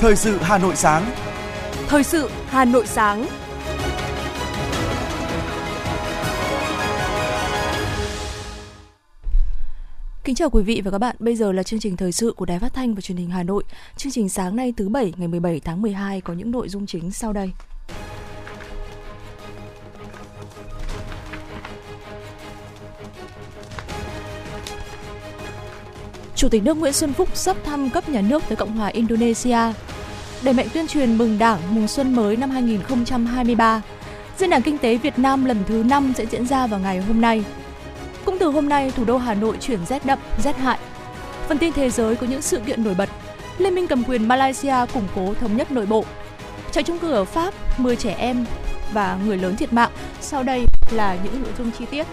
Thời sự Hà Nội sáng. Thời sự Hà Nội sáng. Kính chào quý vị và các bạn. Bây giờ là chương trình thời sự của Đài Phát thanh và Truyền hình Hà Nội. Chương trình sáng nay thứ bảy, ngày 17 tháng 12 có những nội dung chính sau đây. Chủ tịch nước Nguyễn Xuân Phúc sắp thăm cấp nhà nước tới Cộng hòa Indonesia. Đẩy mạnh tuyên truyền mừng Đảng mừng xuân mới năm 2023. Diễn đàn Kinh tế Việt Nam lần thứ 5 sẽ diễn ra vào ngày hôm nay. Cũng từ hôm nay, thủ đô Hà Nội chuyển rét đậm, rét hại. Phần tin thế giới có những sự kiện nổi bật. Liên minh cầm quyền Malaysia củng cố thống nhất nội bộ. Cháy chung cư ở Pháp, 10 trẻ em và người lớn thiệt mạng. Sau đây là những nội dung chi tiết.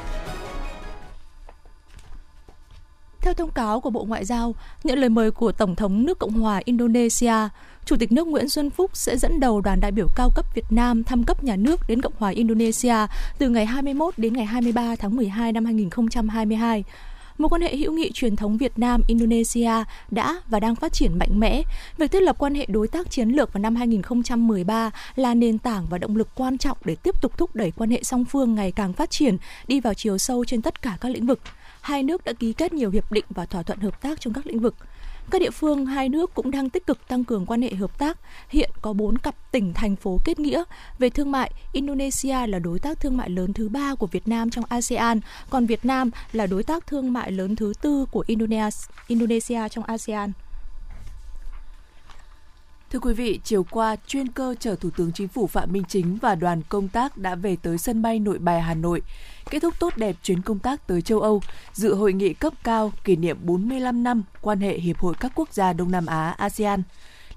Theo thông cáo của Bộ Ngoại giao, nhận lời mời của Tổng thống nước Cộng hòa Indonesia, Chủ tịch nước Nguyễn Xuân Phúc sẽ dẫn đầu đoàn đại biểu cao cấp Việt Nam thăm cấp nhà nước đến Cộng hòa Indonesia từ ngày 21 đến ngày 23 tháng 12 năm 2022 mối quan hệ hữu nghị truyền thống Việt Nam Indonesia đã và đang phát triển mạnh mẽ. Việc thiết lập quan hệ đối tác chiến lược vào năm 2013 là nền tảng và động lực quan trọng để tiếp tục thúc đẩy quan hệ song phương ngày càng phát triển, đi vào chiều sâu trên tất cả các lĩnh vực hai nước đã ký kết nhiều hiệp định và thỏa thuận hợp tác trong các lĩnh vực. Các địa phương hai nước cũng đang tích cực tăng cường quan hệ hợp tác. Hiện có 4 cặp tỉnh thành phố kết nghĩa. Về thương mại, Indonesia là đối tác thương mại lớn thứ ba của Việt Nam trong ASEAN, còn Việt Nam là đối tác thương mại lớn thứ tư của Indonesia trong ASEAN. Thưa quý vị, chiều qua, chuyên cơ chở Thủ tướng Chính phủ Phạm Minh Chính và đoàn công tác đã về tới sân bay Nội Bài Hà Nội, kết thúc tốt đẹp chuyến công tác tới châu Âu, dự hội nghị cấp cao kỷ niệm 45 năm quan hệ Hiệp hội các quốc gia Đông Nam Á ASEAN,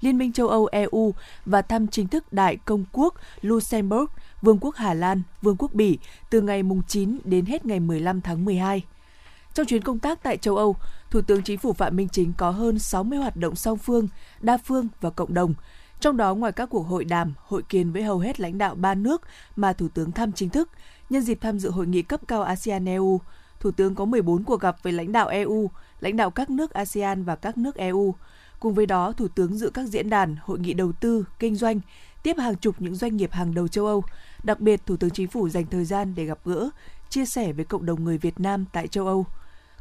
Liên minh châu Âu EU và thăm chính thức Đại Công quốc Luxembourg, Vương quốc Hà Lan, Vương quốc Bỉ từ ngày 9 đến hết ngày 15 tháng 12. Trong chuyến công tác tại châu Âu, Thủ tướng Chính phủ Phạm Minh Chính có hơn 60 hoạt động song phương, đa phương và cộng đồng. Trong đó, ngoài các cuộc hội đàm, hội kiến với hầu hết lãnh đạo ba nước mà Thủ tướng thăm chính thức, nhân dịp tham dự hội nghị cấp cao ASEAN-EU, Thủ tướng có 14 cuộc gặp với lãnh đạo EU, lãnh đạo các nước ASEAN và các nước EU. Cùng với đó, Thủ tướng dự các diễn đàn, hội nghị đầu tư, kinh doanh, tiếp hàng chục những doanh nghiệp hàng đầu châu Âu. Đặc biệt, Thủ tướng Chính phủ dành thời gian để gặp gỡ, chia sẻ với cộng đồng người Việt Nam tại châu Âu –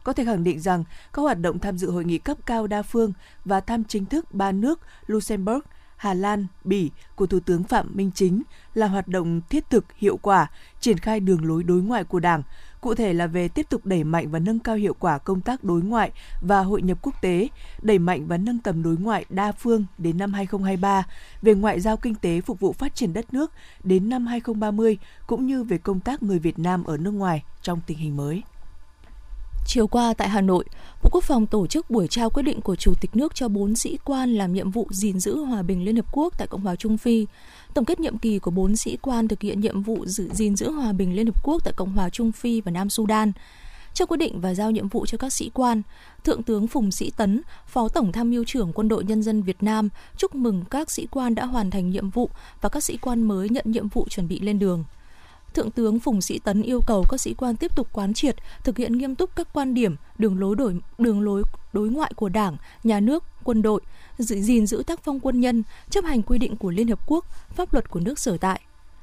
có thể khẳng định rằng các hoạt động tham dự hội nghị cấp cao đa phương và thăm chính thức ba nước Luxembourg, Hà Lan, Bỉ của Thủ tướng Phạm Minh Chính là hoạt động thiết thực, hiệu quả, triển khai đường lối đối ngoại của Đảng, cụ thể là về tiếp tục đẩy mạnh và nâng cao hiệu quả công tác đối ngoại và hội nhập quốc tế, đẩy mạnh và nâng tầm đối ngoại đa phương đến năm 2023, về ngoại giao kinh tế phục vụ phát triển đất nước đến năm 2030, cũng như về công tác người Việt Nam ở nước ngoài trong tình hình mới. Chiều qua tại Hà Nội, Bộ Quốc phòng tổ chức buổi trao quyết định của Chủ tịch nước cho 4 sĩ quan làm nhiệm vụ gìn giữ hòa bình Liên Hợp Quốc tại Cộng hòa Trung Phi. Tổng kết nhiệm kỳ của 4 sĩ quan thực hiện nhiệm vụ giữ gìn giữ hòa bình Liên Hợp Quốc tại Cộng hòa Trung Phi và Nam Sudan. Trao quyết định và giao nhiệm vụ cho các sĩ quan, Thượng tướng Phùng Sĩ Tấn, Phó Tổng tham mưu trưởng Quân đội Nhân dân Việt Nam chúc mừng các sĩ quan đã hoàn thành nhiệm vụ và các sĩ quan mới nhận nhiệm vụ chuẩn bị lên đường. Thượng tướng Phùng Sĩ Tấn yêu cầu các sĩ quan tiếp tục quán triệt, thực hiện nghiêm túc các quan điểm, đường lối đổi đường lối đối ngoại của Đảng, nhà nước, quân đội, giữ gìn giữ tác phong quân nhân, chấp hành quy định của Liên Hợp Quốc, pháp luật của nước sở tại.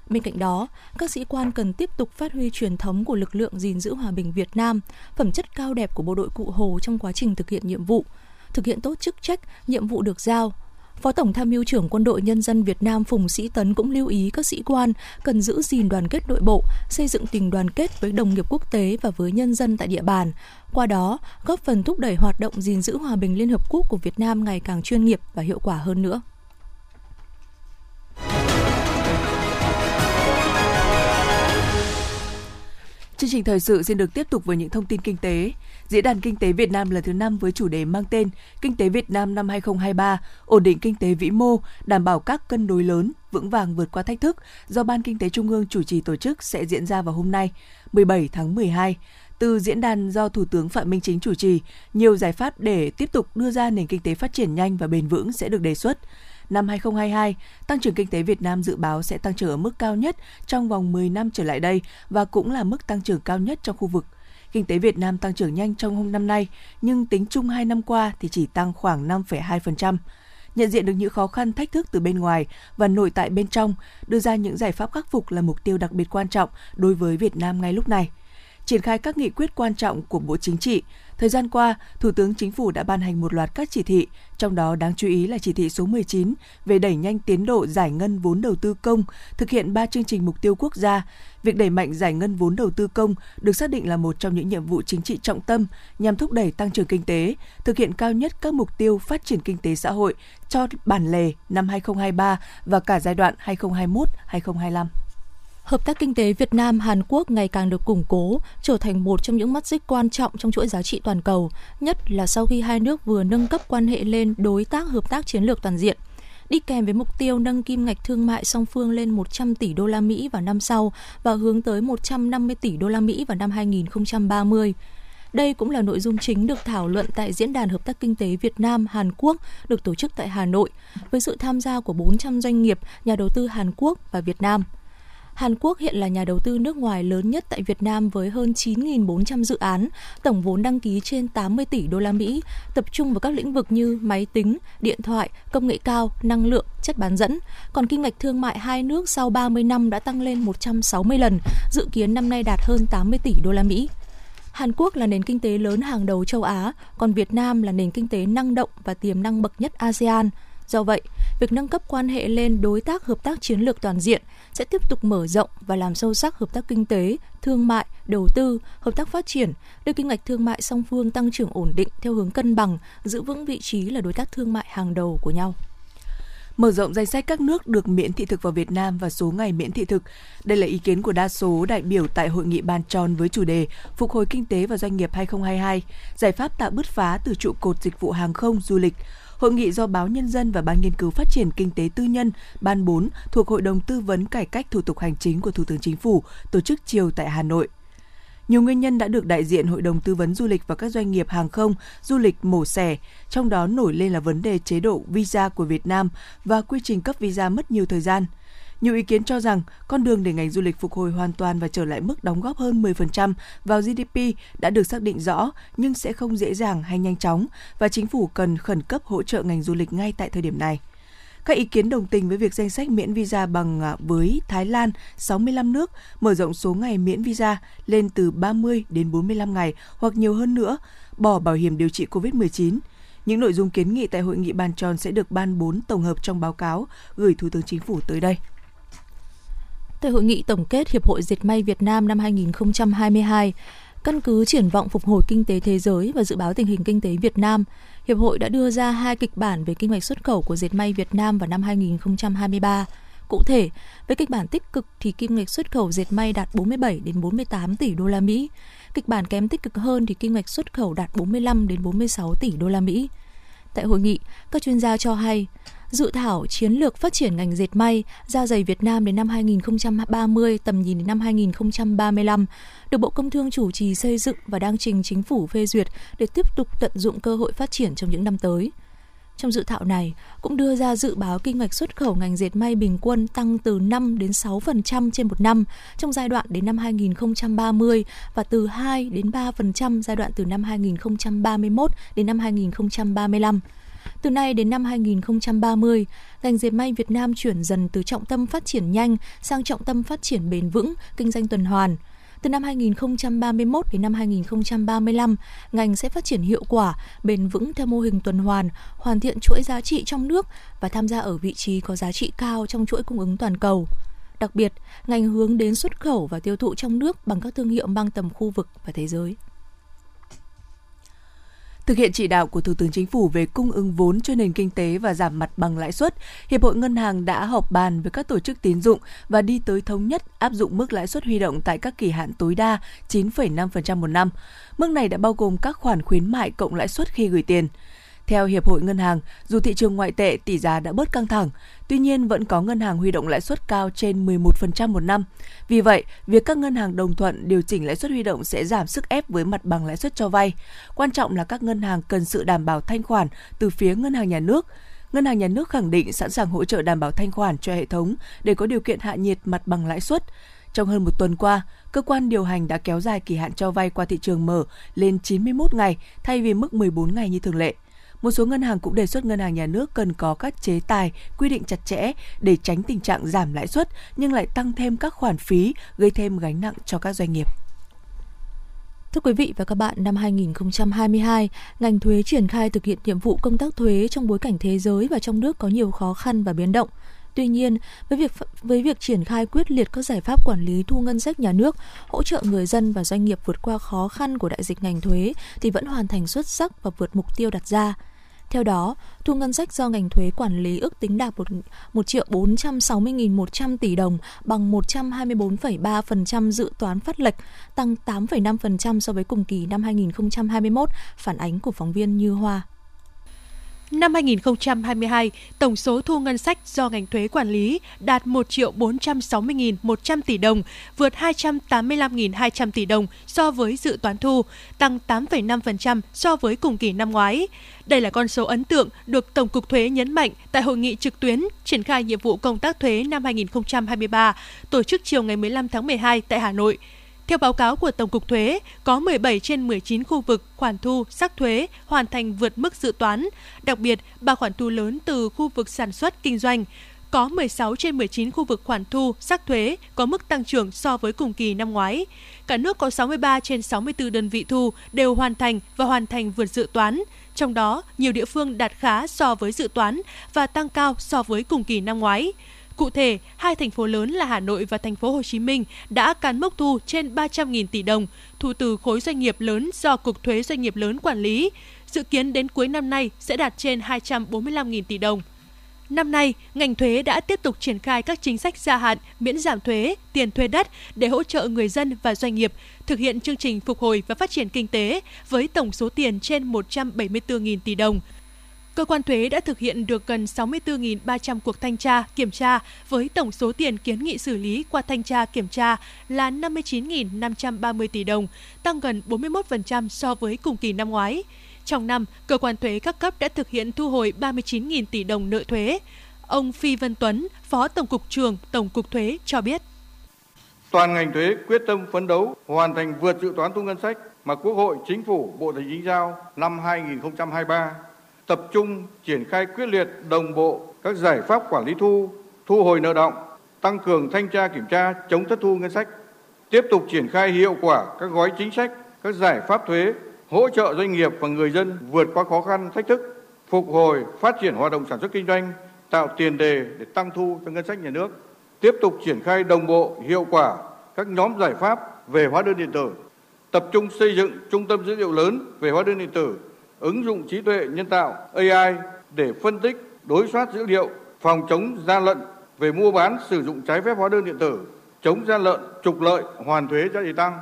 Bên cạnh đó, các sĩ quan cần tiếp tục phát huy truyền thống của lực lượng gìn giữ hòa bình Việt Nam, phẩm chất cao đẹp của bộ đội Cụ Hồ trong quá trình thực hiện nhiệm vụ, thực hiện tốt chức trách, nhiệm vụ được giao, Phó Tổng tham mưu trưởng Quân đội Nhân dân Việt Nam Phùng Sĩ Tấn cũng lưu ý các sĩ quan cần giữ gìn đoàn kết nội bộ, xây dựng tình đoàn kết với đồng nghiệp quốc tế và với nhân dân tại địa bàn. Qua đó, góp phần thúc đẩy hoạt động gìn giữ hòa bình Liên Hợp Quốc của Việt Nam ngày càng chuyên nghiệp và hiệu quả hơn nữa. Chương trình thời sự xin được tiếp tục với những thông tin kinh tế. Diễn đàn Kinh tế Việt Nam lần thứ 5 với chủ đề mang tên Kinh tế Việt Nam năm 2023, ổn định kinh tế vĩ mô, đảm bảo các cân đối lớn, vững vàng vượt qua thách thức do Ban Kinh tế Trung ương chủ trì tổ chức sẽ diễn ra vào hôm nay, 17 tháng 12. Từ diễn đàn do Thủ tướng Phạm Minh Chính chủ trì, nhiều giải pháp để tiếp tục đưa ra nền kinh tế phát triển nhanh và bền vững sẽ được đề xuất năm 2022, tăng trưởng kinh tế Việt Nam dự báo sẽ tăng trưởng ở mức cao nhất trong vòng 10 năm trở lại đây và cũng là mức tăng trưởng cao nhất trong khu vực. Kinh tế Việt Nam tăng trưởng nhanh trong hôm năm nay, nhưng tính chung 2 năm qua thì chỉ tăng khoảng 5,2%. nhận diện được những khó khăn thách thức từ bên ngoài và nội tại bên trong, đưa ra những giải pháp khắc phục là mục tiêu đặc biệt quan trọng đối với Việt Nam ngay lúc này triển khai các nghị quyết quan trọng của Bộ Chính trị, Thời gian qua, Thủ tướng Chính phủ đã ban hành một loạt các chỉ thị, trong đó đáng chú ý là chỉ thị số 19 về đẩy nhanh tiến độ giải ngân vốn đầu tư công, thực hiện 3 chương trình mục tiêu quốc gia. Việc đẩy mạnh giải ngân vốn đầu tư công được xác định là một trong những nhiệm vụ chính trị trọng tâm nhằm thúc đẩy tăng trưởng kinh tế, thực hiện cao nhất các mục tiêu phát triển kinh tế xã hội cho bản lề năm 2023 và cả giai đoạn 2021-2025. Hợp tác kinh tế Việt Nam Hàn Quốc ngày càng được củng cố, trở thành một trong những mắt xích quan trọng trong chuỗi giá trị toàn cầu, nhất là sau khi hai nước vừa nâng cấp quan hệ lên đối tác hợp tác chiến lược toàn diện đi kèm với mục tiêu nâng kim ngạch thương mại song phương lên 100 tỷ đô la Mỹ vào năm sau và hướng tới 150 tỷ đô la Mỹ vào năm 2030. Đây cũng là nội dung chính được thảo luận tại Diễn đàn Hợp tác Kinh tế Việt Nam Hàn Quốc được tổ chức tại Hà Nội với sự tham gia của 400 doanh nghiệp, nhà đầu tư Hàn Quốc và Việt Nam. Hàn Quốc hiện là nhà đầu tư nước ngoài lớn nhất tại Việt Nam với hơn 9.400 dự án, tổng vốn đăng ký trên 80 tỷ đô la Mỹ, tập trung vào các lĩnh vực như máy tính, điện thoại, công nghệ cao, năng lượng, chất bán dẫn. Còn kim ngạch thương mại hai nước sau 30 năm đã tăng lên 160 lần, dự kiến năm nay đạt hơn 80 tỷ đô la Mỹ. Hàn Quốc là nền kinh tế lớn hàng đầu châu Á, còn Việt Nam là nền kinh tế năng động và tiềm năng bậc nhất ASEAN. Do vậy, việc nâng cấp quan hệ lên đối tác hợp tác chiến lược toàn diện sẽ tiếp tục mở rộng và làm sâu sắc hợp tác kinh tế, thương mại, đầu tư, hợp tác phát triển, đưa kinh ngạch thương mại song phương tăng trưởng ổn định theo hướng cân bằng, giữ vững vị trí là đối tác thương mại hàng đầu của nhau mở rộng danh sách các nước được miễn thị thực vào Việt Nam và số ngày miễn thị thực. Đây là ý kiến của đa số đại biểu tại hội nghị bàn tròn với chủ đề Phục hồi kinh tế và doanh nghiệp 2022, giải pháp tạo bứt phá từ trụ cột dịch vụ hàng không du lịch. Hội nghị do Báo Nhân dân và Ban Nghiên cứu Phát triển Kinh tế Tư nhân Ban 4 thuộc Hội đồng Tư vấn Cải cách Thủ tục Hành chính của Thủ tướng Chính phủ tổ chức chiều tại Hà Nội. Nhiều nguyên nhân đã được đại diện Hội đồng Tư vấn Du lịch và các doanh nghiệp hàng không, du lịch mổ xẻ, trong đó nổi lên là vấn đề chế độ visa của Việt Nam và quy trình cấp visa mất nhiều thời gian – nhiều ý kiến cho rằng con đường để ngành du lịch phục hồi hoàn toàn và trở lại mức đóng góp hơn 10% vào GDP đã được xác định rõ nhưng sẽ không dễ dàng hay nhanh chóng và chính phủ cần khẩn cấp hỗ trợ ngành du lịch ngay tại thời điểm này. Các ý kiến đồng tình với việc danh sách miễn visa bằng à, với Thái Lan 65 nước mở rộng số ngày miễn visa lên từ 30 đến 45 ngày hoặc nhiều hơn nữa, bỏ bảo hiểm điều trị COVID-19. Những nội dung kiến nghị tại hội nghị bàn tròn sẽ được ban 4 tổng hợp trong báo cáo gửi Thủ tướng Chính phủ tới đây. Tại hội nghị tổng kết Hiệp hội Dệt may Việt Nam năm 2022, căn cứ triển vọng phục hồi kinh tế thế giới và dự báo tình hình kinh tế Việt Nam, Hiệp hội đã đưa ra hai kịch bản về kinh ngạch xuất khẩu của dệt may Việt Nam vào năm 2023. Cụ thể, với kịch bản tích cực thì kim ngạch xuất khẩu dệt may đạt 47 đến 48 tỷ đô la Mỹ. Kịch bản kém tích cực hơn thì kim ngạch xuất khẩu đạt 45 đến 46 tỷ đô la Mỹ. Tại hội nghị, các chuyên gia cho hay, dự thảo chiến lược phát triển ngành dệt may, da dày Việt Nam đến năm 2030, tầm nhìn đến năm 2035, được Bộ Công Thương chủ trì xây dựng và đang trình chính phủ phê duyệt để tiếp tục tận dụng cơ hội phát triển trong những năm tới. Trong dự thảo này cũng đưa ra dự báo kinh ngạch xuất khẩu ngành dệt may bình quân tăng từ 5 đến 6% trên một năm trong giai đoạn đến năm 2030 và từ 2 đến 3% giai đoạn từ năm 2031 đến năm 2035. Từ nay đến năm 2030, ngành dệt may Việt Nam chuyển dần từ trọng tâm phát triển nhanh sang trọng tâm phát triển bền vững, kinh doanh tuần hoàn. Từ năm 2031 đến năm 2035, ngành sẽ phát triển hiệu quả, bền vững theo mô hình tuần hoàn, hoàn thiện chuỗi giá trị trong nước và tham gia ở vị trí có giá trị cao trong chuỗi cung ứng toàn cầu. Đặc biệt, ngành hướng đến xuất khẩu và tiêu thụ trong nước bằng các thương hiệu mang tầm khu vực và thế giới. Thực hiện chỉ đạo của Thủ tướng Chính phủ về cung ứng vốn cho nền kinh tế và giảm mặt bằng lãi suất, Hiệp hội Ngân hàng đã họp bàn với các tổ chức tín dụng và đi tới thống nhất áp dụng mức lãi suất huy động tại các kỳ hạn tối đa 9,5% một năm. Mức này đã bao gồm các khoản khuyến mại cộng lãi suất khi gửi tiền. Theo Hiệp hội Ngân hàng, dù thị trường ngoại tệ tỷ giá đã bớt căng thẳng, tuy nhiên vẫn có ngân hàng huy động lãi suất cao trên 11% một năm. Vì vậy, việc các ngân hàng đồng thuận điều chỉnh lãi suất huy động sẽ giảm sức ép với mặt bằng lãi suất cho vay. Quan trọng là các ngân hàng cần sự đảm bảo thanh khoản từ phía ngân hàng nhà nước. Ngân hàng nhà nước khẳng định sẵn sàng hỗ trợ đảm bảo thanh khoản cho hệ thống để có điều kiện hạ nhiệt mặt bằng lãi suất. Trong hơn một tuần qua, cơ quan điều hành đã kéo dài kỳ hạn cho vay qua thị trường mở lên 91 ngày thay vì mức 14 ngày như thường lệ. Một số ngân hàng cũng đề xuất ngân hàng nhà nước cần có các chế tài, quy định chặt chẽ để tránh tình trạng giảm lãi suất nhưng lại tăng thêm các khoản phí gây thêm gánh nặng cho các doanh nghiệp. Thưa quý vị và các bạn, năm 2022, ngành thuế triển khai thực hiện nhiệm vụ công tác thuế trong bối cảnh thế giới và trong nước có nhiều khó khăn và biến động. Tuy nhiên, với việc với việc triển khai quyết liệt các giải pháp quản lý thu ngân sách nhà nước, hỗ trợ người dân và doanh nghiệp vượt qua khó khăn của đại dịch ngành thuế thì vẫn hoàn thành xuất sắc và vượt mục tiêu đặt ra. Theo đó, thu ngân sách do ngành thuế quản lý ước tính đạt 1, 1 triệu 460.100 tỷ đồng bằng 124,3% dự toán phát lệch, tăng 8,5% so với cùng kỳ năm 2021, phản ánh của phóng viên Như Hoa. Năm 2022, tổng số thu ngân sách do ngành thuế quản lý đạt 1 triệu 460.100 tỷ đồng, vượt 285.200 tỷ đồng so với dự toán thu, tăng 8,5% so với cùng kỳ năm ngoái. Đây là con số ấn tượng được Tổng cục Thuế nhấn mạnh tại hội nghị trực tuyến triển khai nhiệm vụ công tác thuế năm 2023, tổ chức chiều ngày 15 tháng 12 tại Hà Nội. Theo báo cáo của Tổng cục Thuế, có 17 trên 19 khu vực khoản thu sắc thuế hoàn thành vượt mức dự toán, đặc biệt ba khoản thu lớn từ khu vực sản xuất kinh doanh. Có 16 trên 19 khu vực khoản thu sắc thuế có mức tăng trưởng so với cùng kỳ năm ngoái. Cả nước có 63 trên 64 đơn vị thu đều hoàn thành và hoàn thành vượt dự toán. Trong đó, nhiều địa phương đạt khá so với dự toán và tăng cao so với cùng kỳ năm ngoái. Cụ thể, hai thành phố lớn là Hà Nội và thành phố Hồ Chí Minh đã cán mốc thu trên 300.000 tỷ đồng, thu từ khối doanh nghiệp lớn do Cục Thuế Doanh nghiệp lớn quản lý. Dự kiến đến cuối năm nay sẽ đạt trên 245.000 tỷ đồng. Năm nay, ngành thuế đã tiếp tục triển khai các chính sách gia hạn, miễn giảm thuế, tiền thuê đất để hỗ trợ người dân và doanh nghiệp thực hiện chương trình phục hồi và phát triển kinh tế với tổng số tiền trên 174.000 tỷ đồng – cơ quan thuế đã thực hiện được gần 64.300 cuộc thanh tra, kiểm tra với tổng số tiền kiến nghị xử lý qua thanh tra kiểm tra là 59.530 tỷ đồng, tăng gần 41% so với cùng kỳ năm ngoái. Trong năm, cơ quan thuế các cấp đã thực hiện thu hồi 39.000 tỷ đồng nợ thuế. Ông Phi Văn Tuấn, Phó Tổng cục trưởng Tổng cục Thuế cho biết. Toàn ngành thuế quyết tâm phấn đấu hoàn thành vượt dự toán thu ngân sách mà Quốc hội, Chính phủ, Bộ Tài chính giao năm 2023 tập trung triển khai quyết liệt đồng bộ các giải pháp quản lý thu, thu hồi nợ động, tăng cường thanh tra kiểm tra chống thất thu ngân sách, tiếp tục triển khai hiệu quả các gói chính sách, các giải pháp thuế hỗ trợ doanh nghiệp và người dân vượt qua khó khăn, thách thức, phục hồi, phát triển hoạt động sản xuất kinh doanh, tạo tiền đề để tăng thu cho ngân sách nhà nước. Tiếp tục triển khai đồng bộ, hiệu quả các nhóm giải pháp về hóa đơn điện tử, tập trung xây dựng trung tâm dữ liệu lớn về hóa đơn điện tử ứng dụng trí tuệ nhân tạo AI để phân tích, đối soát dữ liệu, phòng chống gian lận về mua bán sử dụng trái phép hóa đơn điện tử, chống gian lận, trục lợi, hoàn thuế giá trị tăng.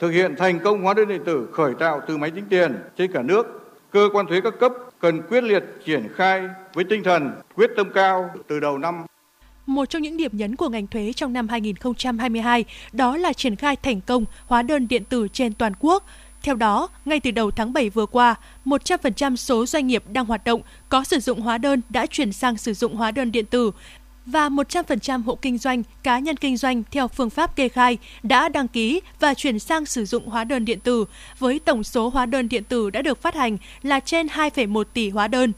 Thực hiện thành công hóa đơn điện tử khởi tạo từ máy tính tiền trên cả nước, cơ quan thuế các cấp cần quyết liệt triển khai với tinh thần quyết tâm cao từ đầu năm một trong những điểm nhấn của ngành thuế trong năm 2022 đó là triển khai thành công hóa đơn điện tử trên toàn quốc. Theo đó, ngay từ đầu tháng 7 vừa qua, 100% số doanh nghiệp đang hoạt động có sử dụng hóa đơn đã chuyển sang sử dụng hóa đơn điện tử và 100% hộ kinh doanh, cá nhân kinh doanh theo phương pháp kê khai đã đăng ký và chuyển sang sử dụng hóa đơn điện tử, với tổng số hóa đơn điện tử đã được phát hành là trên 2,1 tỷ hóa đơn.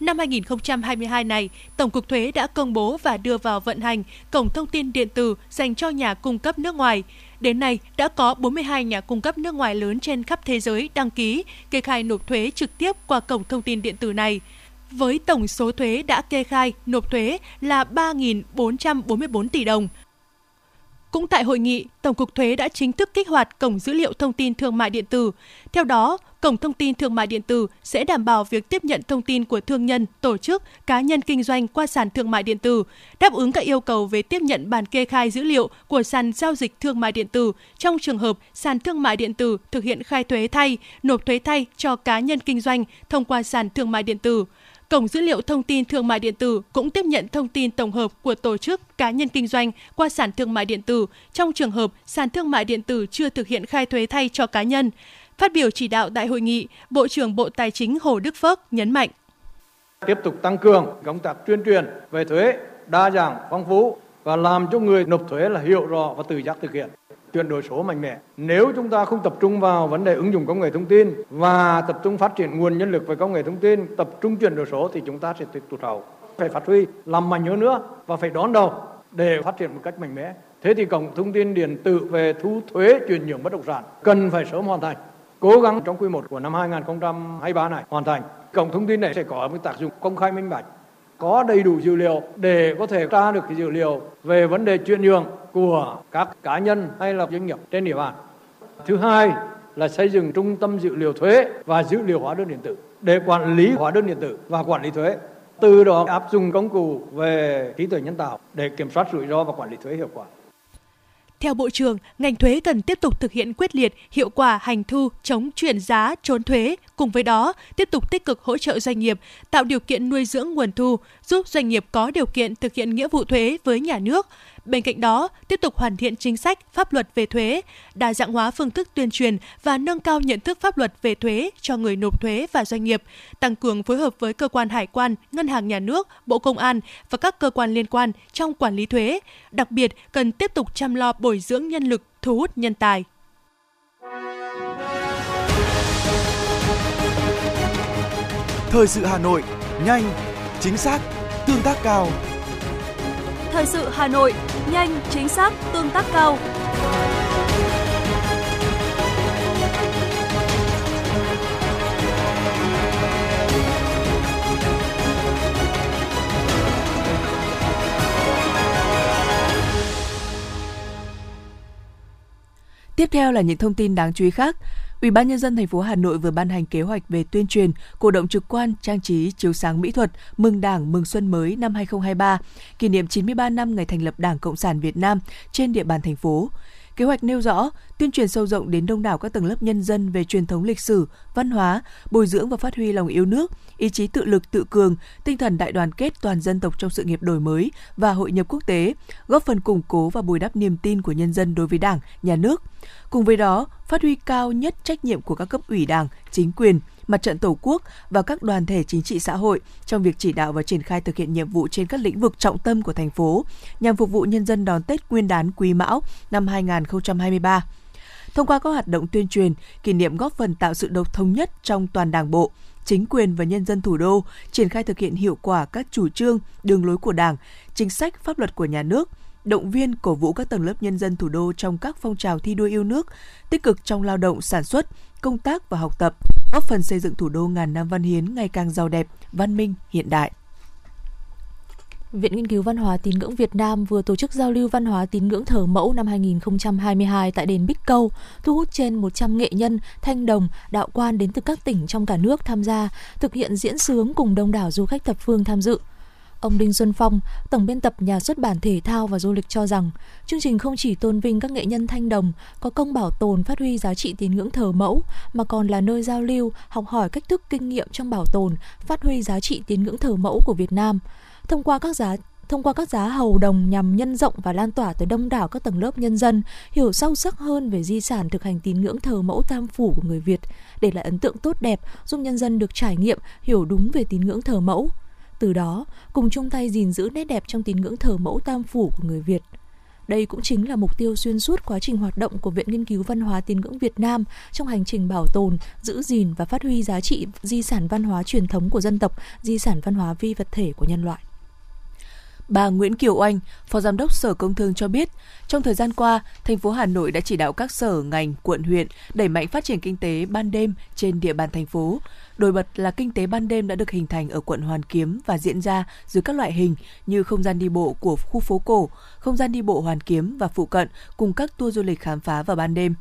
Năm 2022 này, Tổng cục Thuế đã công bố và đưa vào vận hành cổng thông tin điện tử dành cho nhà cung cấp nước ngoài. Đến nay, đã có 42 nhà cung cấp nước ngoài lớn trên khắp thế giới đăng ký, kê khai nộp thuế trực tiếp qua cổng thông tin điện tử này. Với tổng số thuế đã kê khai, nộp thuế là 3.444 tỷ đồng, cũng tại hội nghị, Tổng cục Thuế đã chính thức kích hoạt cổng dữ liệu thông tin thương mại điện tử. Theo đó, cổng thông tin thương mại điện tử sẽ đảm bảo việc tiếp nhận thông tin của thương nhân, tổ chức, cá nhân kinh doanh qua sàn thương mại điện tử, đáp ứng các yêu cầu về tiếp nhận bản kê khai dữ liệu của sàn giao dịch thương mại điện tử trong trường hợp sàn thương mại điện tử thực hiện khai thuế thay, nộp thuế thay cho cá nhân kinh doanh thông qua sàn thương mại điện tử. Cổng dữ liệu thông tin thương mại điện tử cũng tiếp nhận thông tin tổng hợp của tổ chức cá nhân kinh doanh qua sàn thương mại điện tử trong trường hợp sàn thương mại điện tử chưa thực hiện khai thuế thay cho cá nhân. Phát biểu chỉ đạo tại hội nghị, Bộ trưởng Bộ Tài chính Hồ Đức Phước nhấn mạnh. Tiếp tục tăng cường công tác tuyên truyền về thuế, đa dạng, phong phú và làm cho người nộp thuế là hiểu rõ và tự giác thực hiện chuyển đổi số mạnh mẽ. Nếu chúng ta không tập trung vào vấn đề ứng dụng công nghệ thông tin và tập trung phát triển nguồn nhân lực về công nghệ thông tin, tập trung chuyển đổi số thì chúng ta sẽ tụt hậu. Phải phát huy, làm mạnh hơn nữa và phải đón đầu để phát triển một cách mạnh mẽ. Thế thì cổng thông tin điện tử về thu thuế chuyển nhượng bất động sản cần phải sớm hoàn thành. Cố gắng trong quý 1 của năm 2023 này hoàn thành. Cổng thông tin này sẽ có một tác dụng công khai minh bạch có đầy đủ dữ liệu để có thể tra được cái dữ liệu về vấn đề chuyển nhượng của các cá nhân hay là doanh nghiệp trên địa bàn. Thứ hai là xây dựng trung tâm dữ liệu thuế và dữ liệu hóa đơn điện tử để quản lý hóa đơn điện tử và quản lý thuế. Từ đó áp dụng công cụ về trí tuệ nhân tạo để kiểm soát rủi ro và quản lý thuế hiệu quả. Theo Bộ trưởng, ngành thuế cần tiếp tục thực hiện quyết liệt, hiệu quả hành thu, chống chuyển giá, trốn thuế. Cùng với đó, tiếp tục tích cực hỗ trợ doanh nghiệp, tạo điều kiện nuôi dưỡng nguồn thu, giúp doanh nghiệp có điều kiện thực hiện nghĩa vụ thuế với nhà nước. Bên cạnh đó, tiếp tục hoàn thiện chính sách, pháp luật về thuế, đa dạng hóa phương thức tuyên truyền và nâng cao nhận thức pháp luật về thuế cho người nộp thuế và doanh nghiệp, tăng cường phối hợp với cơ quan hải quan, ngân hàng nhà nước, Bộ Công an và các cơ quan liên quan trong quản lý thuế. Đặc biệt, cần tiếp tục chăm lo bồi dưỡng nhân lực, thu hút nhân tài. Thời sự Hà Nội, nhanh, chính xác, tương tác cao. Thời sự Hà Nội, nhanh, chính xác, tương tác cao. Tiếp theo là những thông tin đáng chú ý khác. Ủy ban nhân dân thành phố Hà Nội vừa ban hành kế hoạch về tuyên truyền, cổ động trực quan, trang trí, chiếu sáng mỹ thuật, mừng Đảng, mừng xuân mới năm 2023, kỷ niệm 93 năm ngày thành lập Đảng Cộng sản Việt Nam trên địa bàn thành phố. Kế hoạch nêu rõ tuyên truyền sâu rộng đến đông đảo các tầng lớp nhân dân về truyền thống lịch sử, văn hóa, bồi dưỡng và phát huy lòng yêu nước, ý chí tự lực tự cường, tinh thần đại đoàn kết toàn dân tộc trong sự nghiệp đổi mới và hội nhập quốc tế, góp phần củng cố và bồi đắp niềm tin của nhân dân đối với Đảng, nhà nước. Cùng với đó, phát huy cao nhất trách nhiệm của các cấp ủy Đảng, chính quyền, mặt trận Tổ quốc và các đoàn thể chính trị xã hội trong việc chỉ đạo và triển khai thực hiện nhiệm vụ trên các lĩnh vực trọng tâm của thành phố nhằm phục vụ nhân dân đón Tết Nguyên đán Quý Mão năm 2023. Thông qua các hoạt động tuyên truyền, kỷ niệm góp phần tạo sự độc thống nhất trong toàn Đảng bộ, chính quyền và nhân dân thủ đô triển khai thực hiện hiệu quả các chủ trương, đường lối của Đảng, chính sách pháp luật của nhà nước, động viên cổ vũ các tầng lớp nhân dân thủ đô trong các phong trào thi đua yêu nước, tích cực trong lao động sản xuất, công tác và học tập, góp phần xây dựng thủ đô ngàn năm văn hiến ngày càng giàu đẹp, văn minh, hiện đại. Viện Nghiên cứu Văn hóa Tín ngưỡng Việt Nam vừa tổ chức giao lưu văn hóa tín ngưỡng thờ mẫu năm 2022 tại đền Bích Câu, thu hút trên 100 nghệ nhân, thanh đồng, đạo quan đến từ các tỉnh trong cả nước tham gia, thực hiện diễn sướng cùng đông đảo du khách thập phương tham dự. Ông Đinh Xuân Phong, tổng biên tập nhà xuất bản thể thao và du lịch cho rằng, chương trình không chỉ tôn vinh các nghệ nhân thanh đồng, có công bảo tồn phát huy giá trị tín ngưỡng thờ mẫu, mà còn là nơi giao lưu, học hỏi cách thức kinh nghiệm trong bảo tồn, phát huy giá trị tín ngưỡng thờ mẫu của Việt Nam. Thông qua các giá thông qua các giá hầu đồng nhằm nhân rộng và lan tỏa tới đông đảo các tầng lớp nhân dân, hiểu sâu sắc hơn về di sản thực hành tín ngưỡng thờ mẫu tam phủ của người Việt, để lại ấn tượng tốt đẹp, giúp nhân dân được trải nghiệm, hiểu đúng về tín ngưỡng thờ mẫu. Từ đó, cùng chung tay gìn giữ nét đẹp trong tín ngưỡng thờ mẫu tam phủ của người Việt. Đây cũng chính là mục tiêu xuyên suốt quá trình hoạt động của Viện Nghiên cứu Văn hóa Tín ngưỡng Việt Nam trong hành trình bảo tồn, giữ gìn và phát huy giá trị di sản văn hóa truyền thống của dân tộc, di sản văn hóa vi vật thể của nhân loại. Bà Nguyễn Kiều Oanh, Phó Giám đốc Sở Công Thương cho biết, trong thời gian qua, thành phố Hà Nội đã chỉ đạo các sở, ngành, quận, huyện đẩy mạnh phát triển kinh tế ban đêm trên địa bàn thành phố. Nổi bật là kinh tế ban đêm đã được hình thành ở quận Hoàn Kiếm và diễn ra dưới các loại hình như không gian đi bộ của khu phố cổ, không gian đi bộ Hoàn Kiếm và phụ cận cùng các tour du lịch khám phá vào ban đêm.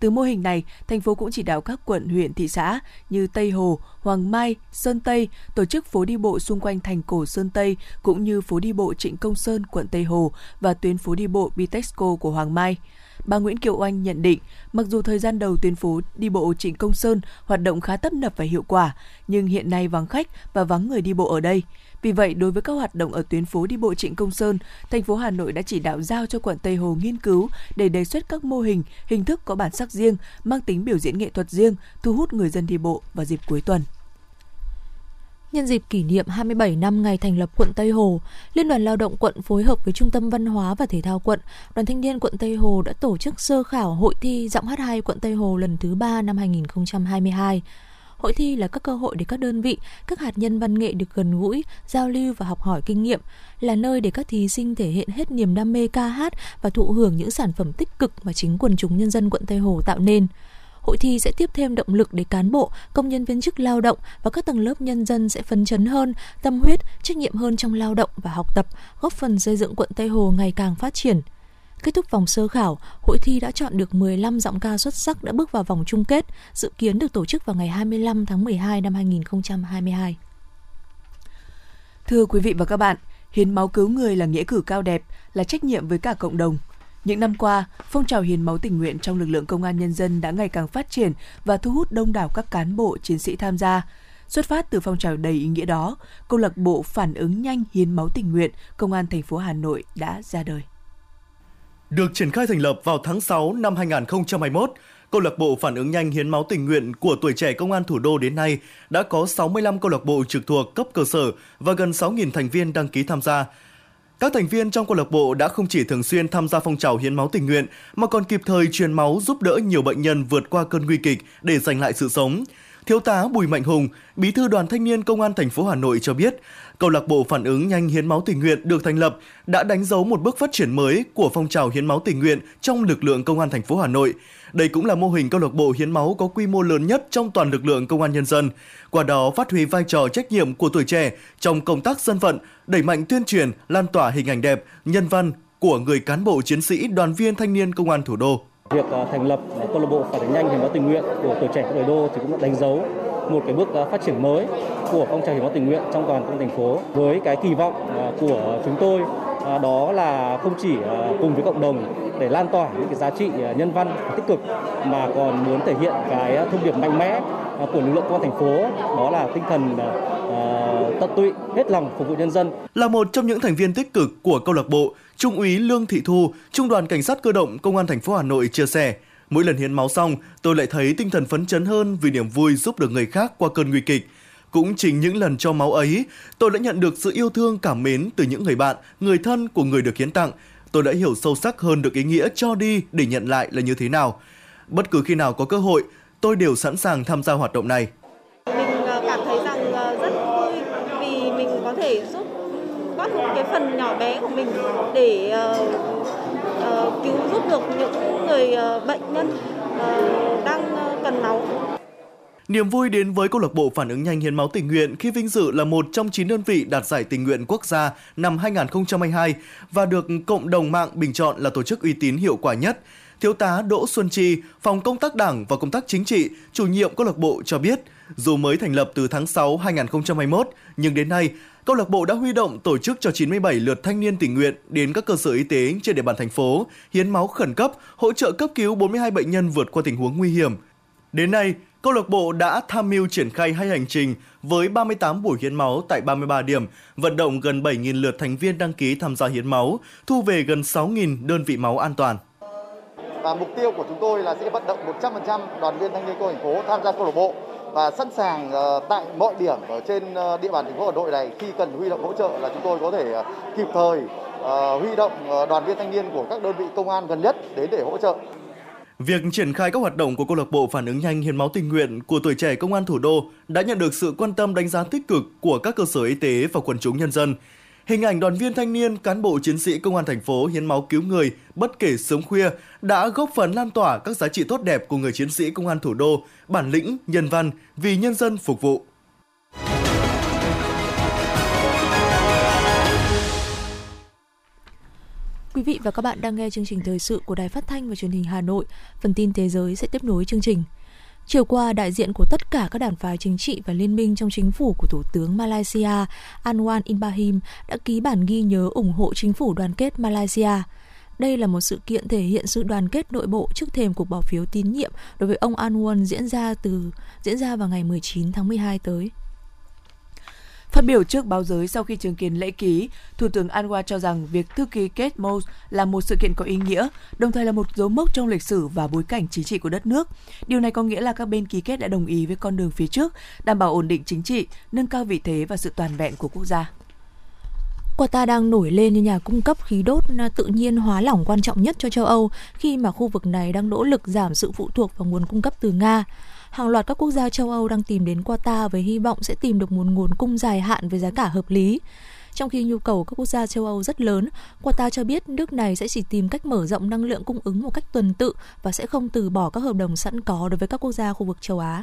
Từ mô hình này, thành phố cũng chỉ đạo các quận, huyện, thị xã như Tây Hồ, Hoàng Mai, Sơn Tây tổ chức phố đi bộ xung quanh thành cổ Sơn Tây cũng như phố đi bộ Trịnh Công Sơn, quận Tây Hồ và tuyến phố đi bộ Bitexco của Hoàng Mai. Bà Nguyễn Kiều Oanh nhận định, mặc dù thời gian đầu tuyến phố đi bộ Trịnh Công Sơn hoạt động khá tấp nập và hiệu quả, nhưng hiện nay vắng khách và vắng người đi bộ ở đây. Vì vậy, đối với các hoạt động ở tuyến phố đi bộ Trịnh Công Sơn, thành phố Hà Nội đã chỉ đạo giao cho quận Tây Hồ nghiên cứu để đề xuất các mô hình, hình thức có bản sắc riêng, mang tính biểu diễn nghệ thuật riêng, thu hút người dân đi bộ vào dịp cuối tuần. Nhân dịp kỷ niệm 27 năm ngày thành lập quận Tây Hồ, Liên đoàn Lao động quận phối hợp với Trung tâm Văn hóa và Thể thao quận, Đoàn Thanh niên quận Tây Hồ đã tổ chức sơ khảo hội thi giọng hát hay quận Tây Hồ lần thứ 3 năm 2022. Hội thi là các cơ hội để các đơn vị, các hạt nhân văn nghệ được gần gũi, giao lưu và học hỏi kinh nghiệm, là nơi để các thí sinh thể hiện hết niềm đam mê ca hát và thụ hưởng những sản phẩm tích cực mà chính quần chúng nhân dân quận Tây Hồ tạo nên. Hội thi sẽ tiếp thêm động lực để cán bộ, công nhân viên chức lao động và các tầng lớp nhân dân sẽ phấn chấn hơn, tâm huyết, trách nhiệm hơn trong lao động và học tập, góp phần xây dựng quận Tây Hồ ngày càng phát triển. Kết thúc vòng sơ khảo, hội thi đã chọn được 15 giọng ca xuất sắc đã bước vào vòng chung kết, dự kiến được tổ chức vào ngày 25 tháng 12 năm 2022. Thưa quý vị và các bạn, hiến máu cứu người là nghĩa cử cao đẹp, là trách nhiệm với cả cộng đồng. Những năm qua, phong trào hiến máu tình nguyện trong lực lượng công an nhân dân đã ngày càng phát triển và thu hút đông đảo các cán bộ, chiến sĩ tham gia. Xuất phát từ phong trào đầy ý nghĩa đó, câu lạc bộ phản ứng nhanh hiến máu tình nguyện Công an thành phố Hà Nội đã ra đời. Được triển khai thành lập vào tháng 6 năm 2021, câu lạc bộ phản ứng nhanh hiến máu tình nguyện của tuổi trẻ công an thủ đô đến nay đã có 65 câu lạc bộ trực thuộc cấp cơ sở và gần 6.000 thành viên đăng ký tham gia. Các thành viên trong câu lạc bộ đã không chỉ thường xuyên tham gia phong trào hiến máu tình nguyện, mà còn kịp thời truyền máu giúp đỡ nhiều bệnh nhân vượt qua cơn nguy kịch để giành lại sự sống. Thiếu tá Bùi Mạnh Hùng, Bí thư Đoàn Thanh niên Công an thành phố Hà Nội cho biết, câu lạc bộ phản ứng nhanh hiến máu tình nguyện được thành lập đã đánh dấu một bước phát triển mới của phong trào hiến máu tình nguyện trong lực lượng Công an thành phố Hà Nội. Đây cũng là mô hình câu lạc bộ hiến máu có quy mô lớn nhất trong toàn lực lượng công an nhân dân. Qua đó phát huy vai trò trách nhiệm của tuổi trẻ trong công tác dân vận, đẩy mạnh tuyên truyền, lan tỏa hình ảnh đẹp, nhân văn của người cán bộ chiến sĩ, đoàn viên thanh niên công an thủ đô. Việc à, thành lập câu lạc bộ phản ứng nhanh hiến máu tình nguyện của tuổi trẻ thủ đô thì cũng đánh dấu một cái bước à, phát triển mới của phong trào hiến máu tình nguyện trong toàn công thành phố. Với cái kỳ vọng à, của chúng tôi À, đó là không chỉ à, cùng với cộng đồng để lan tỏa những cái giá trị à, nhân văn tích cực mà còn muốn thể hiện cái thông điệp mạnh mẽ của lực lượng công an thành phố đó là tinh thần tận tụy hết lòng phục vụ nhân dân là một trong những thành viên tích cực của câu lạc bộ Trung úy Lương Thị Thu, Trung đoàn Cảnh sát cơ động Công an thành phố Hà Nội chia sẻ, mỗi lần hiến máu xong, tôi lại thấy tinh thần phấn chấn hơn vì niềm vui giúp được người khác qua cơn nguy kịch. Cũng chính những lần cho máu ấy, tôi đã nhận được sự yêu thương cảm mến từ những người bạn, người thân của người được hiến tặng. Tôi đã hiểu sâu sắc hơn được ý nghĩa cho đi để nhận lại là như thế nào. Bất cứ khi nào có cơ hội, tôi đều sẵn sàng tham gia hoạt động này. Mình ờ, cảm thấy rằng ờ, rất vui vì mình có thể giúp góp một cái phần nhỏ bé của mình để uh, uh, cứu giúp được những người uh, bệnh nhân uh, đang cần máu. Niềm vui đến với câu lạc bộ phản ứng nhanh hiến máu tình nguyện khi vinh dự là một trong 9 đơn vị đạt giải tình nguyện quốc gia năm 2022 và được cộng đồng mạng bình chọn là tổ chức uy tín hiệu quả nhất. Thiếu tá Đỗ Xuân Chi, Phòng Công tác Đảng và Công tác Chính trị, chủ nhiệm câu lạc bộ cho biết, dù mới thành lập từ tháng 6 2021, nhưng đến nay, câu lạc bộ đã huy động tổ chức cho 97 lượt thanh niên tình nguyện đến các cơ sở y tế trên địa bàn thành phố, hiến máu khẩn cấp, hỗ trợ cấp cứu 42 bệnh nhân vượt qua tình huống nguy hiểm. Đến nay, câu lạc bộ đã tham mưu triển khai hai hành trình với 38 buổi hiến máu tại 33 điểm, vận động gần 7.000 lượt thành viên đăng ký tham gia hiến máu, thu về gần 6.000 đơn vị máu an toàn. Và mục tiêu của chúng tôi là sẽ vận động 100% đoàn viên thanh niên công thành phố tham gia câu lạc bộ và sẵn sàng ờ, tại mọi điểm ở trên ờ, địa bàn thành phố Hà Nội này khi cần huy động hỗ trợ là chúng tôi có thể ờ, kịp thời huy động đoàn viên thanh niên của các đơn vị công an gần nhất đến để hỗ trợ. Việc triển khai các hoạt động của câu lạc bộ phản ứng nhanh hiến máu tình nguyện của tuổi trẻ công an thủ đô đã nhận được sự quan tâm đánh giá tích cực của các cơ sở y tế và quần chúng nhân dân. Hình ảnh đoàn viên thanh niên, cán bộ chiến sĩ công an thành phố hiến máu cứu người bất kể sớm khuya đã góp phần lan tỏa các giá trị tốt đẹp của người chiến sĩ công an thủ đô, bản lĩnh, nhân văn vì nhân dân phục vụ. Quý vị và các bạn đang nghe chương trình thời sự của Đài Phát thanh và Truyền hình Hà Nội. Phần tin thế giới sẽ tiếp nối chương trình. Chiều qua, đại diện của tất cả các đảng phái chính trị và liên minh trong chính phủ của Thủ tướng Malaysia Anwar Ibrahim đã ký bản ghi nhớ ủng hộ chính phủ đoàn kết Malaysia. Đây là một sự kiện thể hiện sự đoàn kết nội bộ trước thềm cuộc bỏ phiếu tín nhiệm đối với ông Anwar diễn ra từ diễn ra vào ngày 19 tháng 12 tới. Phát biểu trước báo giới sau khi chứng kiến lễ ký, Thủ tướng Anwar cho rằng việc thư ký kết Moss là một sự kiện có ý nghĩa, đồng thời là một dấu mốc trong lịch sử và bối cảnh chính trị của đất nước. Điều này có nghĩa là các bên ký kết đã đồng ý với con đường phía trước, đảm bảo ổn định chính trị, nâng cao vị thế và sự toàn vẹn của quốc gia. Qatar đang nổi lên như nhà cung cấp khí đốt tự nhiên hóa lỏng quan trọng nhất cho châu Âu khi mà khu vực này đang nỗ lực giảm sự phụ thuộc vào nguồn cung cấp từ Nga hàng loạt các quốc gia châu Âu đang tìm đến Qatar với hy vọng sẽ tìm được một nguồn cung dài hạn với giá cả hợp lý. Trong khi nhu cầu các quốc gia châu Âu rất lớn, Qatar cho biết nước này sẽ chỉ tìm cách mở rộng năng lượng cung ứng một cách tuần tự và sẽ không từ bỏ các hợp đồng sẵn có đối với các quốc gia khu vực châu Á.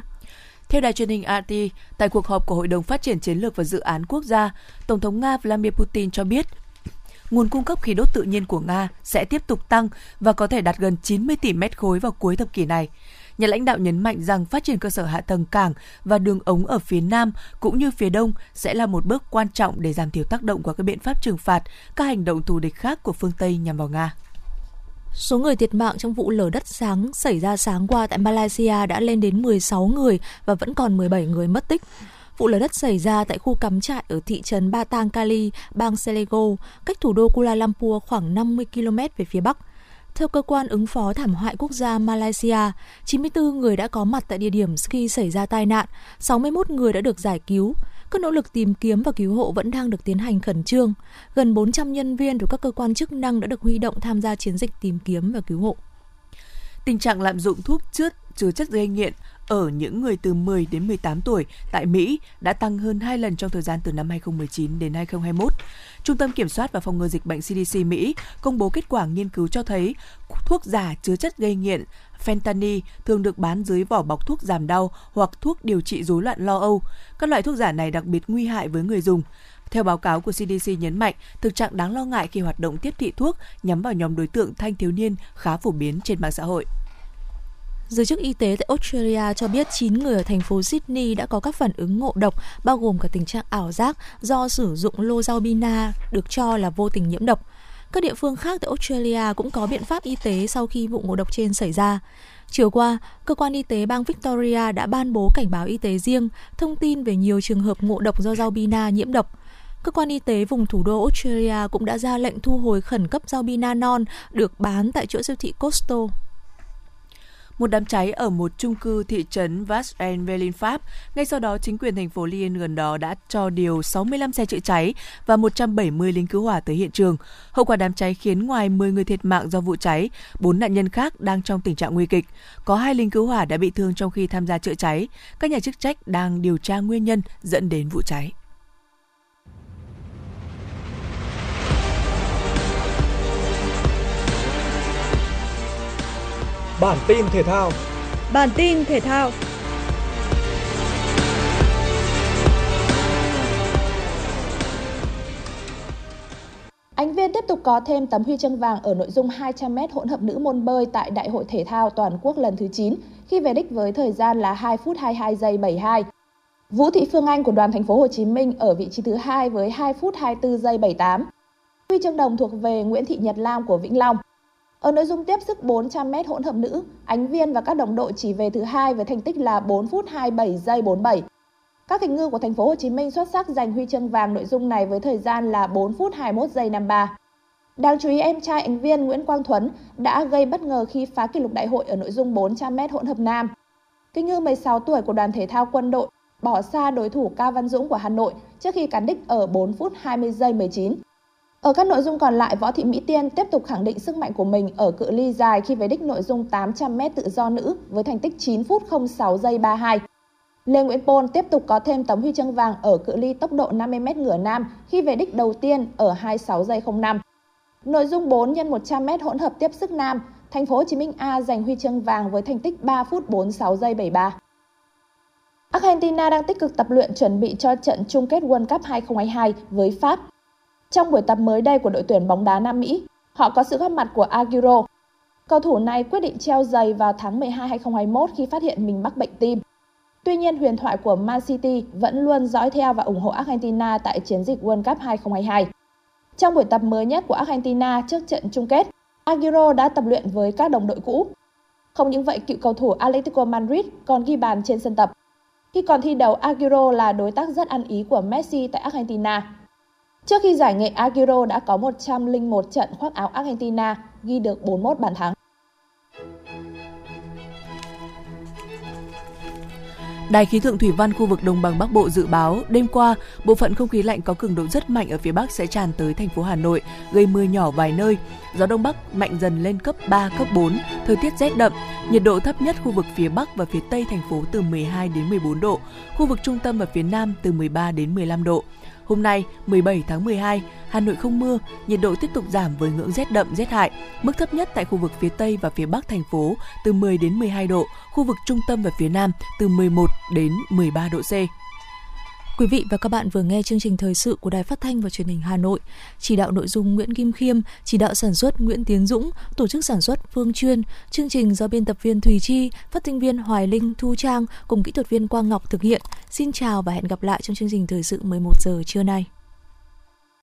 Theo đài truyền hình RT, tại cuộc họp của Hội đồng Phát triển Chiến lược và Dự án Quốc gia, Tổng thống Nga Vladimir Putin cho biết nguồn cung cấp khí đốt tự nhiên của Nga sẽ tiếp tục tăng và có thể đạt gần 90 tỷ mét khối vào cuối thập kỷ này. Nhà lãnh đạo nhấn mạnh rằng phát triển cơ sở hạ tầng cảng và đường ống ở phía Nam cũng như phía Đông sẽ là một bước quan trọng để giảm thiểu tác động của các biện pháp trừng phạt, các hành động thù địch khác của phương Tây nhằm vào Nga. Số người thiệt mạng trong vụ lở đất sáng xảy ra sáng qua tại Malaysia đã lên đến 16 người và vẫn còn 17 người mất tích. Vụ lở đất xảy ra tại khu cắm trại ở thị trấn Batang Kali, bang Selangor, cách thủ đô Kuala Lumpur khoảng 50 km về phía bắc. Theo cơ quan ứng phó thảm họa quốc gia Malaysia, 94 người đã có mặt tại địa điểm khi xảy ra tai nạn, 61 người đã được giải cứu. Các nỗ lực tìm kiếm và cứu hộ vẫn đang được tiến hành khẩn trương. Gần 400 nhân viên của các cơ quan chức năng đã được huy động tham gia chiến dịch tìm kiếm và cứu hộ. Tình trạng lạm dụng thuốc chứa chứa chất gây nghiện ở những người từ 10 đến 18 tuổi tại Mỹ đã tăng hơn 2 lần trong thời gian từ năm 2019 đến 2021. Trung tâm Kiểm soát và Phòng ngừa Dịch bệnh CDC Mỹ công bố kết quả nghiên cứu cho thấy thuốc giả chứa chất gây nghiện fentanyl thường được bán dưới vỏ bọc thuốc giảm đau hoặc thuốc điều trị rối loạn lo âu. Các loại thuốc giả này đặc biệt nguy hại với người dùng. Theo báo cáo của CDC nhấn mạnh, thực trạng đáng lo ngại khi hoạt động tiếp thị thuốc nhắm vào nhóm đối tượng thanh thiếu niên khá phổ biến trên mạng xã hội. Giới chức y tế tại Australia cho biết 9 người ở thành phố Sydney đã có các phản ứng ngộ độc, bao gồm cả tình trạng ảo giác do sử dụng lô rau bina được cho là vô tình nhiễm độc. Các địa phương khác tại Australia cũng có biện pháp y tế sau khi vụ ngộ độc trên xảy ra. Chiều qua, cơ quan y tế bang Victoria đã ban bố cảnh báo y tế riêng, thông tin về nhiều trường hợp ngộ độc do rau bina nhiễm độc. Cơ quan y tế vùng thủ đô Australia cũng đã ra lệnh thu hồi khẩn cấp rau bina non được bán tại chỗ siêu thị Costco một đám cháy ở một chung cư thị trấn Vasse-en-Velin, Pháp. Ngay sau đó, chính quyền thành phố Lyon gần đó đã cho điều 65 xe chữa cháy và 170 lính cứu hỏa tới hiện trường. Hậu quả đám cháy khiến ngoài 10 người thiệt mạng do vụ cháy, 4 nạn nhân khác đang trong tình trạng nguy kịch. Có hai lính cứu hỏa đã bị thương trong khi tham gia chữa cháy. Các nhà chức trách đang điều tra nguyên nhân dẫn đến vụ cháy. Bản tin thể thao. Bản tin thể thao. Ánh Viên tiếp tục có thêm tấm huy chương vàng ở nội dung 200m hỗn hợp nữ môn bơi tại Đại hội thể thao toàn quốc lần thứ 9 khi về đích với thời gian là 2 phút 22 giây 72. Vũ Thị Phương Anh của đoàn thành phố Hồ Chí Minh ở vị trí thứ hai với 2 phút 24 giây 78. Huy chương đồng thuộc về Nguyễn Thị Nhật Lam của Vĩnh Long. Ở nội dung tiếp sức 400m hỗn hợp nữ, Ánh Viên và các đồng đội chỉ về thứ hai với thành tích là 4 phút 27 giây 47. Các kình ngư của thành phố Hồ Chí Minh xuất sắc giành huy chương vàng nội dung này với thời gian là 4 phút 21 giây 53. Đáng chú ý em trai Ánh Viên Nguyễn Quang Thuấn đã gây bất ngờ khi phá kỷ lục đại hội ở nội dung 400m hỗn hợp nam. Kình ngư 16 tuổi của đoàn thể thao quân đội bỏ xa đối thủ Cao Văn Dũng của Hà Nội trước khi cán đích ở 4 phút 20 giây 19. Ở các nội dung còn lại, Võ Thị Mỹ Tiên tiếp tục khẳng định sức mạnh của mình ở cự ly dài khi về đích nội dung 800m tự do nữ với thành tích 9 phút 06 giây 32. Lê Nguyễn Pôn tiếp tục có thêm tấm huy chương vàng ở cự ly tốc độ 50m ngửa nam khi về đích đầu tiên ở 26 giây 05. Nội dung 4 x 100m hỗn hợp tiếp sức nam, thành phố Hồ Chí Minh A giành huy chương vàng với thành tích 3 phút 46 giây 73. Argentina đang tích cực tập luyện chuẩn bị cho trận chung kết World Cup 2022 với Pháp trong buổi tập mới đây của đội tuyển bóng đá Nam Mỹ, họ có sự góp mặt của Aguero. Cầu thủ này quyết định treo giày vào tháng 12 2021 khi phát hiện mình mắc bệnh tim. Tuy nhiên, huyền thoại của Man City vẫn luôn dõi theo và ủng hộ Argentina tại chiến dịch World Cup 2022. Trong buổi tập mới nhất của Argentina trước trận chung kết, Aguero đã tập luyện với các đồng đội cũ. Không những vậy, cựu cầu thủ Atletico Madrid còn ghi bàn trên sân tập. Khi còn thi đấu, Aguero là đối tác rất ăn ý của Messi tại Argentina. Trước khi giải nghệ, Agüero đã có 101 trận khoác áo Argentina, ghi được 41 bàn thắng. Đài khí tượng thủy văn khu vực Đồng bằng Bắc Bộ dự báo đêm qua, bộ phận không khí lạnh có cường độ rất mạnh ở phía Bắc sẽ tràn tới thành phố Hà Nội, gây mưa nhỏ vài nơi. Gió Đông Bắc mạnh dần lên cấp 3, cấp 4, thời tiết rét đậm. Nhiệt độ thấp nhất khu vực phía Bắc và phía Tây thành phố từ 12 đến 14 độ, khu vực trung tâm và phía Nam từ 13 đến 15 độ. Hôm nay, 17 tháng 12, Hà Nội không mưa, nhiệt độ tiếp tục giảm với ngưỡng rét đậm rét hại. Mức thấp nhất tại khu vực phía Tây và phía Bắc thành phố từ 10 đến 12 độ, khu vực trung tâm và phía Nam từ 11 đến 13 độ C. Quý vị và các bạn vừa nghe chương trình thời sự của Đài Phát thanh và Truyền hình Hà Nội. Chỉ đạo nội dung Nguyễn Kim Khiêm, chỉ đạo sản xuất Nguyễn Tiến Dũng, tổ chức sản xuất Phương Chuyên, chương trình do biên tập viên Thùy Chi, phát thanh viên Hoài Linh, Thu Trang cùng kỹ thuật viên Quang Ngọc thực hiện. Xin chào và hẹn gặp lại trong chương trình thời sự 11 giờ trưa nay.